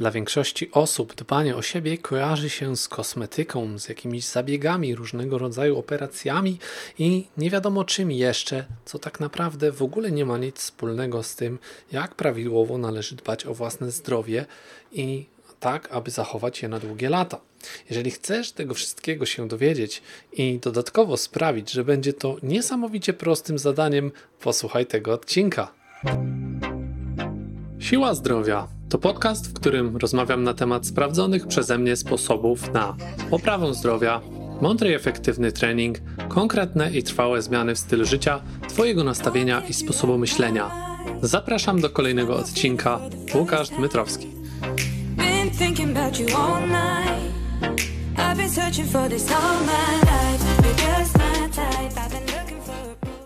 Dla większości osób dbanie o siebie kojarzy się z kosmetyką, z jakimiś zabiegami, różnego rodzaju operacjami i nie wiadomo czym jeszcze, co tak naprawdę w ogóle nie ma nic wspólnego z tym, jak prawidłowo należy dbać o własne zdrowie i tak, aby zachować je na długie lata. Jeżeli chcesz tego wszystkiego się dowiedzieć i dodatkowo sprawić, że będzie to niesamowicie prostym zadaniem, posłuchaj tego odcinka. Siła Zdrowia to podcast, w którym rozmawiam na temat sprawdzonych przeze mnie sposobów na poprawę zdrowia, mądry i efektywny trening, konkretne i trwałe zmiany w stylu życia, Twojego nastawienia i sposobu myślenia. Zapraszam do kolejnego odcinka. Łukasz Dmytrowski.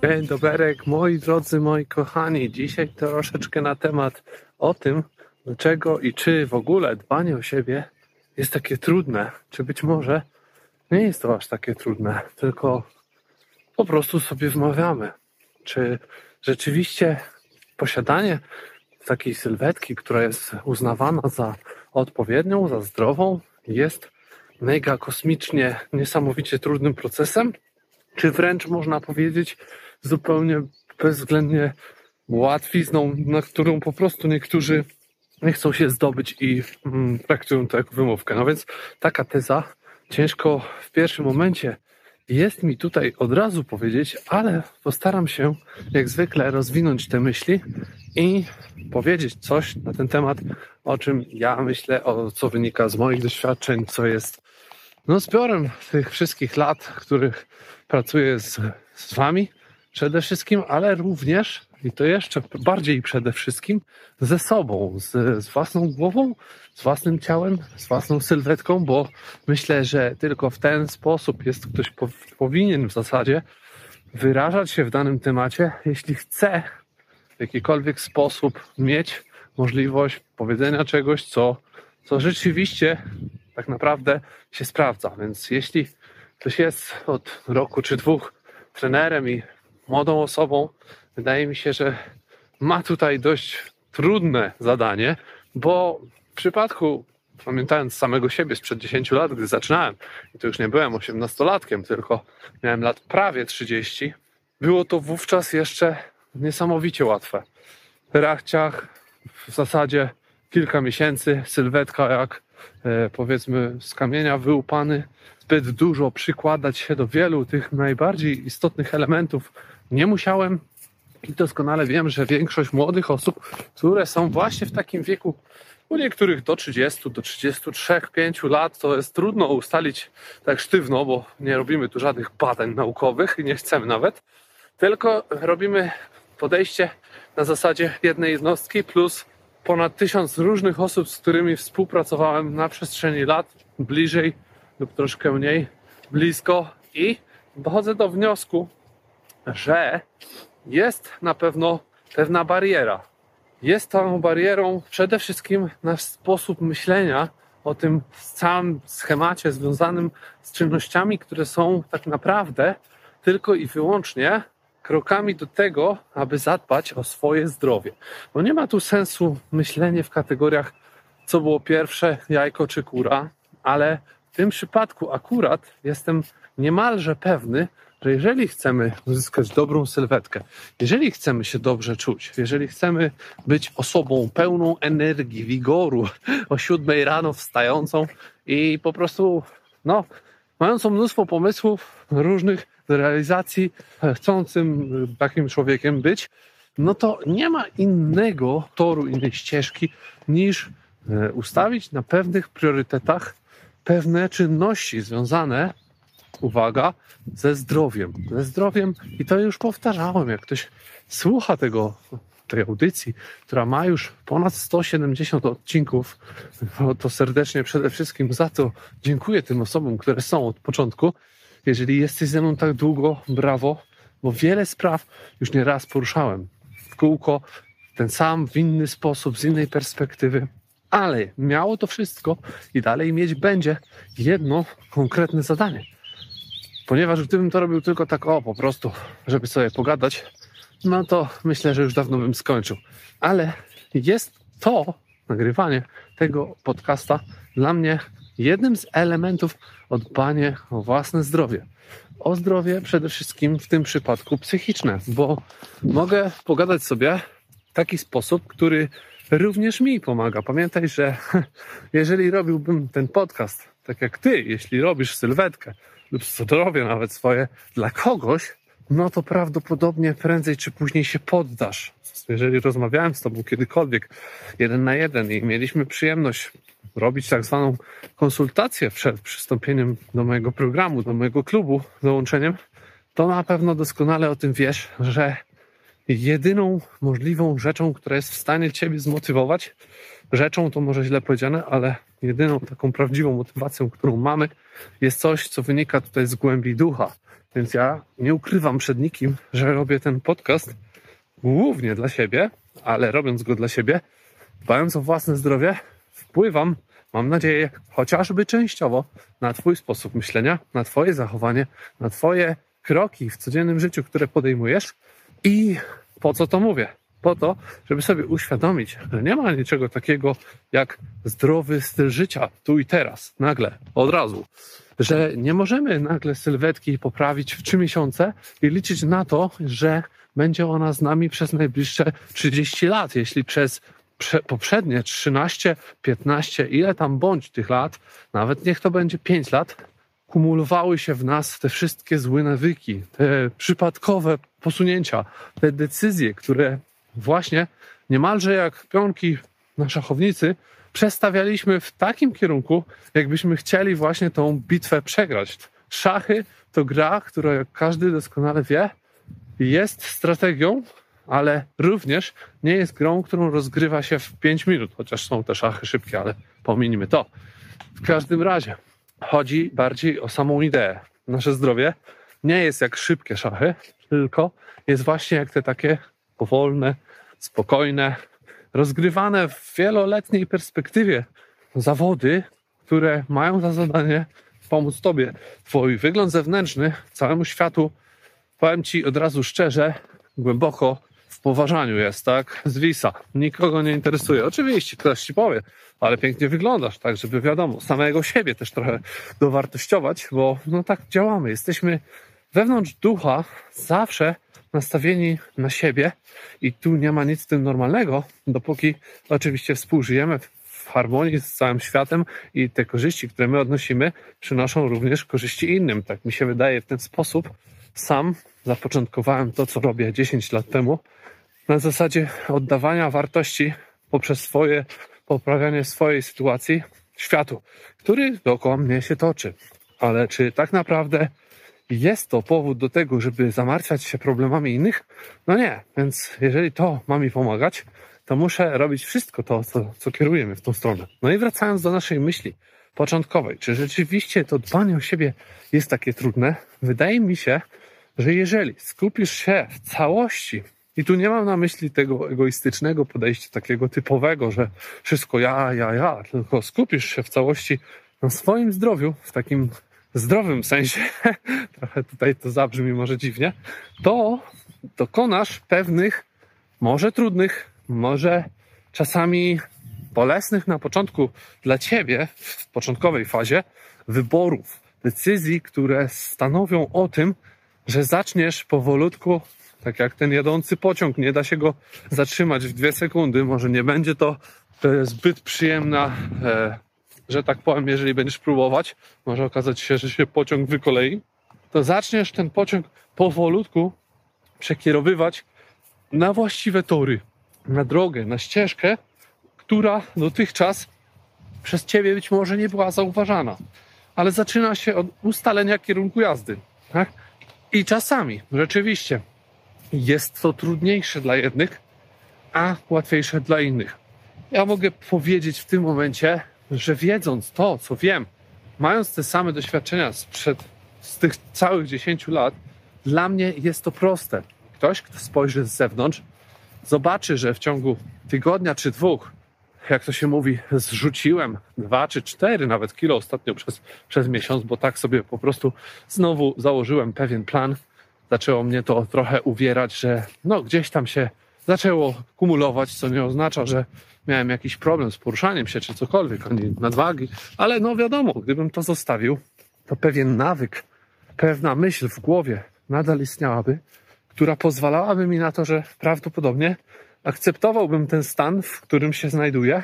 Dzień dobry, moi drodzy, moi kochani. Dzisiaj troszeczkę na temat o tym, dlaczego i czy w ogóle dbanie o siebie jest takie trudne. Czy być może nie jest to aż takie trudne, tylko po prostu sobie wmawiamy. Czy rzeczywiście posiadanie takiej sylwetki, która jest uznawana za odpowiednią, za zdrową, jest mega kosmicznie, niesamowicie trudnym procesem? Czy wręcz można powiedzieć zupełnie bezwzględnie łatwizną, na którą po prostu niektórzy nie chcą się zdobyć i mm, traktują to jako wymówkę. No więc taka teza ciężko w pierwszym momencie jest mi tutaj od razu powiedzieć, ale postaram się jak zwykle rozwinąć te myśli i powiedzieć coś na ten temat, o czym ja myślę, o co wynika z moich doświadczeń, co jest no, zbiorem tych wszystkich lat, których pracuję z, z Wami przede wszystkim, ale również i to jeszcze bardziej przede wszystkim ze sobą, z, z własną głową, z własnym ciałem, z własną sylwetką, bo myślę, że tylko w ten sposób jest ktoś po, powinien w zasadzie wyrażać się w danym temacie, jeśli chce w jakikolwiek sposób mieć możliwość powiedzenia czegoś, co, co rzeczywiście tak naprawdę się sprawdza. Więc jeśli ktoś jest od roku czy dwóch trenerem i młodą osobą, wydaje mi się, że ma tutaj dość trudne zadanie, bo w przypadku, pamiętając samego siebie sprzed 10 lat, gdy zaczynałem, i to już nie byłem 18-latkiem, tylko miałem lat prawie 30, było to wówczas jeszcze niesamowicie łatwe. Rachciach w zasadzie kilka miesięcy, sylwetka jak e, powiedzmy z kamienia wyłupany, zbyt dużo przykładać się do wielu tych najbardziej istotnych elementów nie musiałem i doskonale wiem, że większość młodych osób, które są właśnie w takim wieku, u niektórych do 30, do 33, 5 lat, to jest trudno ustalić tak sztywno, bo nie robimy tu żadnych badań naukowych i nie chcemy nawet, tylko robimy podejście na zasadzie jednej jednostki plus ponad tysiąc różnych osób, z którymi współpracowałem na przestrzeni lat, bliżej lub troszkę mniej blisko i dochodzę do wniosku, że jest na pewno pewna bariera. Jest tą barierą przede wszystkim nasz sposób myślenia o tym całym schemacie związanym z czynnościami, które są tak naprawdę tylko i wyłącznie krokami do tego, aby zadbać o swoje zdrowie. Bo nie ma tu sensu myślenie w kategoriach, co było pierwsze, jajko czy kura, ale w tym przypadku akurat jestem niemalże pewny, że jeżeli chcemy uzyskać dobrą sylwetkę, jeżeli chcemy się dobrze czuć, jeżeli chcemy być osobą pełną energii, wigoru, o siódmej rano wstającą i po prostu, no, mającą mnóstwo pomysłów różnych do realizacji, chcącym takim człowiekiem być, no to nie ma innego toru, innej ścieżki niż e, ustawić na pewnych priorytetach pewne czynności związane uwaga, ze zdrowiem. Ze zdrowiem i to już powtarzałem, jak ktoś słucha tego, tej audycji, która ma już ponad 170 odcinków, to serdecznie przede wszystkim za to dziękuję tym osobom, które są od początku. Jeżeli jesteś ze mną tak długo, brawo, bo wiele spraw już nie raz poruszałem w kółko, ten sam, w inny sposób, z innej perspektywy, ale miało to wszystko i dalej mieć będzie jedno konkretne zadanie Ponieważ gdybym to robił tylko tak, o, po prostu, żeby sobie pogadać, no to myślę, że już dawno bym skończył. Ale jest to, nagrywanie tego podcasta dla mnie jednym z elementów o dbanie o własne zdrowie. O zdrowie przede wszystkim w tym przypadku psychiczne, bo mogę pogadać sobie w taki sposób, który również mi pomaga. Pamiętaj, że jeżeli robiłbym ten podcast tak jak ty, jeśli robisz sylwetkę lub zdrowie nawet swoje dla kogoś, no to prawdopodobnie prędzej czy później się poddasz. Jeżeli rozmawiałem z tobą kiedykolwiek jeden na jeden i mieliśmy przyjemność robić tak zwaną konsultację przed przystąpieniem do mojego programu, do mojego klubu, dołączeniem, to na pewno doskonale o tym wiesz, że jedyną możliwą rzeczą, która jest w stanie ciebie zmotywować, rzeczą to może źle powiedziane, ale jedyną taką prawdziwą motywacją, którą mamy, jest coś, co wynika tutaj z głębi ducha. Więc ja nie ukrywam przed nikim, że robię ten podcast głównie dla siebie, ale robiąc go dla siebie, dbając o własne zdrowie, wpływam, mam nadzieję, chociażby częściowo na Twój sposób myślenia, na Twoje zachowanie, na Twoje kroki w codziennym życiu, które podejmujesz. I po co to mówię? Po to, żeby sobie uświadomić, że nie ma niczego takiego jak zdrowy styl życia tu i teraz, nagle, od razu. Że nie możemy nagle sylwetki poprawić w trzy miesiące i liczyć na to, że będzie ona z nami przez najbliższe 30 lat, jeśli przez poprzednie 13, 15, ile tam bądź tych lat, nawet niech to będzie 5 lat, kumulowały się w nas te wszystkie złe nawyki, te przypadkowe posunięcia, te decyzje, które właśnie niemalże jak pionki na szachownicy przestawialiśmy w takim kierunku, jakbyśmy chcieli właśnie tą bitwę przegrać. Szachy to gra, która, jak każdy doskonale wie, jest strategią, ale również nie jest grą, którą rozgrywa się w 5 minut, chociaż są te szachy szybkie, ale pominijmy to. W każdym razie chodzi bardziej o samą ideę. Nasze zdrowie nie jest jak szybkie szachy, tylko jest właśnie jak te takie powolne, spokojne, rozgrywane w wieloletniej perspektywie zawody, które mają za zadanie pomóc Tobie. Twój wygląd zewnętrzny całemu światu, powiem Ci od razu szczerze, głęboko w poważaniu jest, tak? Z Wisa. Nikogo nie interesuje. Oczywiście ktoś Ci powie, ale pięknie wyglądasz, tak, żeby wiadomo, samego siebie też trochę dowartościować, bo no tak działamy. Jesteśmy wewnątrz ducha zawsze nastawieni na siebie i tu nie ma nic z tym normalnego, dopóki oczywiście współżyjemy w harmonii z całym światem i te korzyści, które my odnosimy, przynoszą również korzyści innym. Tak mi się wydaje w ten sposób. Sam zapoczątkowałem to, co robię 10 lat temu, na zasadzie oddawania wartości poprzez swoje poprawianie swojej sytuacji światu, który dookoła mnie się toczy. Ale czy tak naprawdę jest to powód do tego, żeby zamartwiać się problemami innych? No nie, więc jeżeli to ma mi pomagać, to muszę robić wszystko to, co, co kieruje mnie w tą stronę. No i wracając do naszej myśli początkowej, czy rzeczywiście to dbanie o siebie jest takie trudne? Wydaje mi się, że jeżeli skupisz się w całości, i tu nie mam na myśli tego egoistycznego podejścia, takiego typowego, że wszystko ja, ja, ja, tylko skupisz się w całości na swoim zdrowiu, w takim zdrowym sensie, trochę tutaj to zabrzmi może dziwnie, to dokonasz pewnych, może trudnych, może czasami bolesnych na początku dla ciebie, w początkowej fazie, wyborów, decyzji, które stanowią o tym, że zaczniesz powolutku, tak jak ten jadący pociąg, nie da się go zatrzymać w dwie sekundy, może nie będzie to e, zbyt przyjemna e, że tak powiem, jeżeli będziesz próbować, może okazać się, że się pociąg wykolei, to zaczniesz ten pociąg powolutku przekierowywać na właściwe tory, na drogę, na ścieżkę, która dotychczas przez ciebie być może nie była zauważana, ale zaczyna się od ustalenia kierunku jazdy. Tak? I czasami rzeczywiście jest to trudniejsze dla jednych, a łatwiejsze dla innych. Ja mogę powiedzieć w tym momencie, że wiedząc to, co wiem, mając te same doświadczenia sprzed z tych całych 10 lat, dla mnie jest to proste. Ktoś, kto spojrzy z zewnątrz, zobaczy, że w ciągu tygodnia czy dwóch, jak to się mówi, zrzuciłem dwa czy cztery nawet kilo ostatnio przez, przez miesiąc, bo tak sobie po prostu znowu założyłem pewien plan. Zaczęło mnie to trochę uwierać, że no gdzieś tam się zaczęło kumulować, co nie oznacza, że miałem jakiś problem z poruszaniem się czy cokolwiek, ani nadwagi, ale no wiadomo, gdybym to zostawił, to pewien nawyk, pewna myśl w głowie nadal istniałaby, która pozwalałaby mi na to, że prawdopodobnie akceptowałbym ten stan, w którym się znajduję.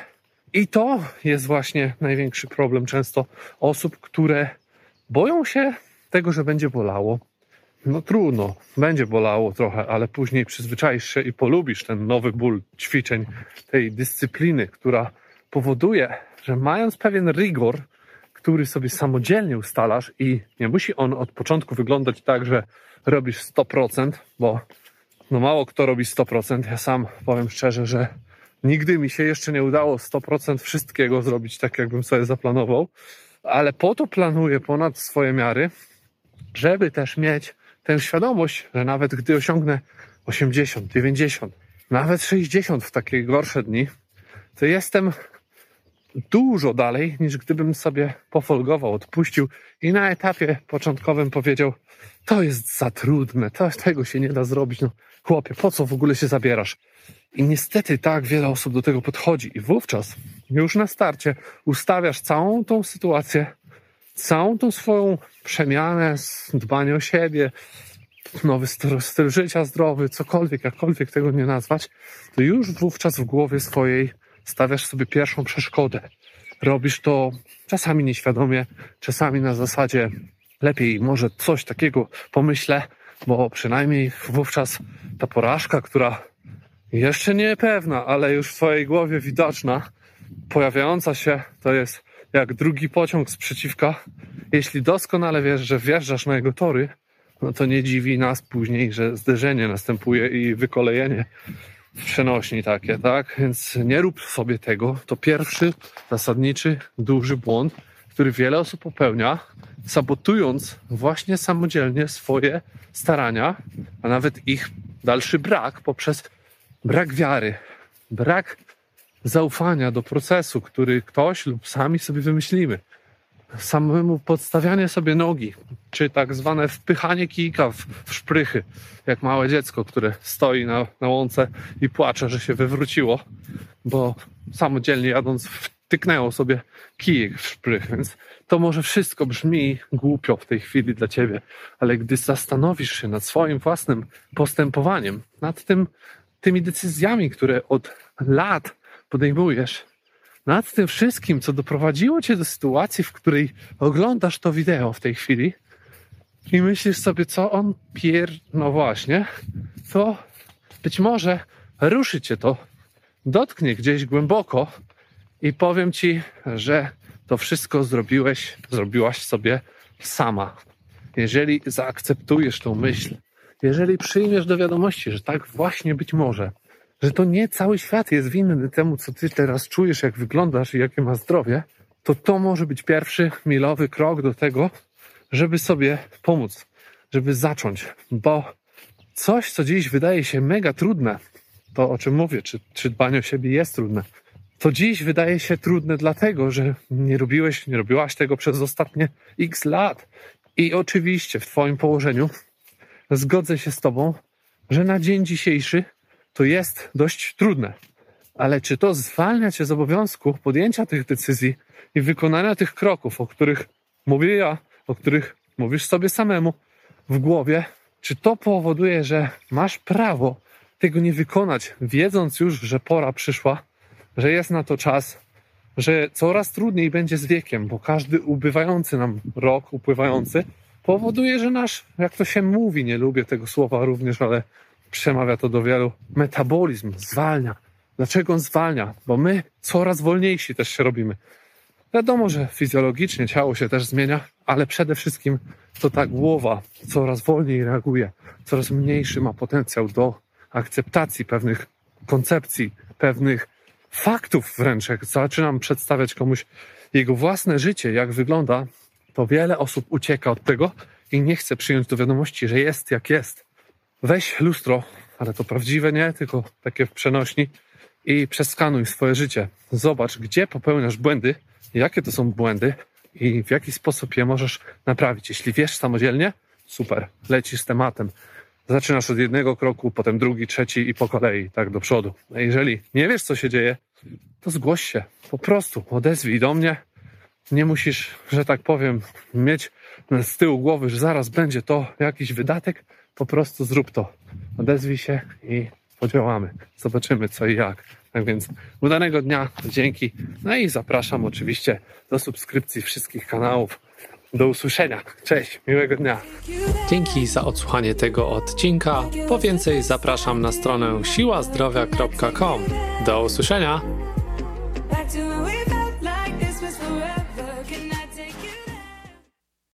I to jest właśnie największy problem często osób, które boją się tego, że będzie bolało. No trudno, będzie bolało trochę, ale później przyzwyczaisz się i polubisz ten nowy ból ćwiczeń, tej dyscypliny, która powoduje, że mając pewien rygor, który sobie samodzielnie ustalasz i nie musi on od początku wyglądać tak, że robisz 100%, bo no mało kto robi 100%. Ja sam powiem szczerze, że nigdy mi się jeszcze nie udało 100% wszystkiego zrobić tak, jakbym sobie zaplanował, ale po to planuję ponad swoje miary, żeby też mieć tę świadomość, że nawet gdy osiągnę 80, 90, nawet 60 w takie gorsze dni, to jestem dużo dalej niż gdybym sobie pofolgował, odpuścił i na etapie początkowym powiedział, to jest za trudne, to, tego się nie da zrobić. No, chłopie, po co w ogóle się zabierasz? I niestety tak wiele osób do tego podchodzi, i wówczas już na starcie ustawiasz całą tą sytuację, całą tą swoją przemianę, dbanie o siebie, nowy styl, styl życia zdrowy, cokolwiek, jakkolwiek tego nie nazwać, to już wówczas w głowie swojej stawiasz sobie pierwszą przeszkodę. Robisz to czasami nieświadomie, czasami na zasadzie lepiej może coś takiego pomyślę, bo przynajmniej wówczas ta porażka, która jeszcze nie pewna, ale już w twojej głowie widoczna, pojawiająca się, to jest jak drugi pociąg z przeciwka. Jeśli doskonale wiesz, że wjeżdżasz na jego tory, no to nie dziwi nas później, że zderzenie następuje i wykolejenie w przenośni takie, tak? Więc nie rób sobie tego. To pierwszy, zasadniczy, duży błąd, który wiele osób popełnia, sabotując właśnie samodzielnie swoje starania, a nawet ich dalszy brak poprzez brak wiary, brak zaufania do procesu, który ktoś lub sami sobie wymyślimy. Samemu podstawianie sobie nogi, czy tak zwane wpychanie kijka w, w szprychy, jak małe dziecko, które stoi na, na łące i płacze, że się wywróciło, bo samodzielnie jadąc wtyknęło sobie kijek w szprych, więc to może wszystko brzmi głupio w tej chwili dla ciebie, ale gdy zastanowisz się nad swoim własnym postępowaniem, nad tym, tymi decyzjami, które od lat podejmujesz, nad tym wszystkim, co doprowadziło cię do sytuacji, w której oglądasz to wideo w tej chwili i myślisz sobie, co on pier... No właśnie, to być może ruszy cię to, dotknie gdzieś głęboko i powiem ci, że to wszystko zrobiłeś, zrobiłaś sobie sama. Jeżeli zaakceptujesz tą myśl, jeżeli przyjmiesz do wiadomości, że tak właśnie być może, że to nie cały świat jest winny temu, co ty teraz czujesz, jak wyglądasz i jakie masz zdrowie, to to może być pierwszy milowy krok do tego, żeby sobie pomóc, żeby zacząć, bo coś, co dziś wydaje się mega trudne, to o czym mówię, czy, czy dbanie o siebie jest trudne, to dziś wydaje się trudne dlatego, że nie robiłeś, nie robiłaś tego przez ostatnie x lat. I oczywiście w Twoim położeniu zgodzę się z Tobą, że na dzień dzisiejszy to jest dość trudne. Ale czy to zwalnia Cię z obowiązku podjęcia tych decyzji i wykonania tych kroków, o których mówię ja, o których mówisz sobie samemu w głowie, czy to powoduje, że masz prawo tego nie wykonać, wiedząc już, że pora przyszła, że jest na to czas, że coraz trudniej będzie z wiekiem, bo każdy ubywający nam rok, upływający, powoduje, że nasz, jak to się mówi, nie lubię tego słowa również, ale przemawia to do wielu, metabolizm zwalnia. Dlaczego on zwalnia? Bo my coraz wolniejsi też się robimy. Wiadomo, że fizjologicznie ciało się też zmienia, ale przede wszystkim to ta głowa coraz wolniej reaguje, coraz mniejszy ma potencjał do akceptacji pewnych koncepcji, pewnych faktów wręcz, jak zaczynam przedstawiać komuś jego własne życie, jak wygląda, to wiele osób ucieka od tego i nie chce przyjąć do wiadomości, że jest jak jest. Weź lustro, ale to prawdziwe nie, tylko takie w przenośni i przeskanuj swoje życie. Zobacz, gdzie popełniasz błędy, jakie to są błędy i w jaki sposób je możesz naprawić. Jeśli wiesz samodzielnie, super, lecisz z tematem. zaczynasz od jednego kroku, potem drugi, trzeci i po kolei, tak do przodu. A jeżeli nie wiesz, co się dzieje, to zgłoś się. Po prostu odezwij do mnie. Nie musisz, że tak powiem, mieć z tyłu głowy, że zaraz będzie to jakiś wydatek. Po prostu zrób to. Odezwij się i podziałamy. Zobaczymy co i jak. Tak więc udanego dnia, dzięki. No i zapraszam oczywiście do subskrypcji wszystkich kanałów. Do usłyszenia. Cześć, miłego dnia. Dzięki za odsłuchanie tego odcinka. Po więcej zapraszam na stronę siłazdrowia.com. Do usłyszenia.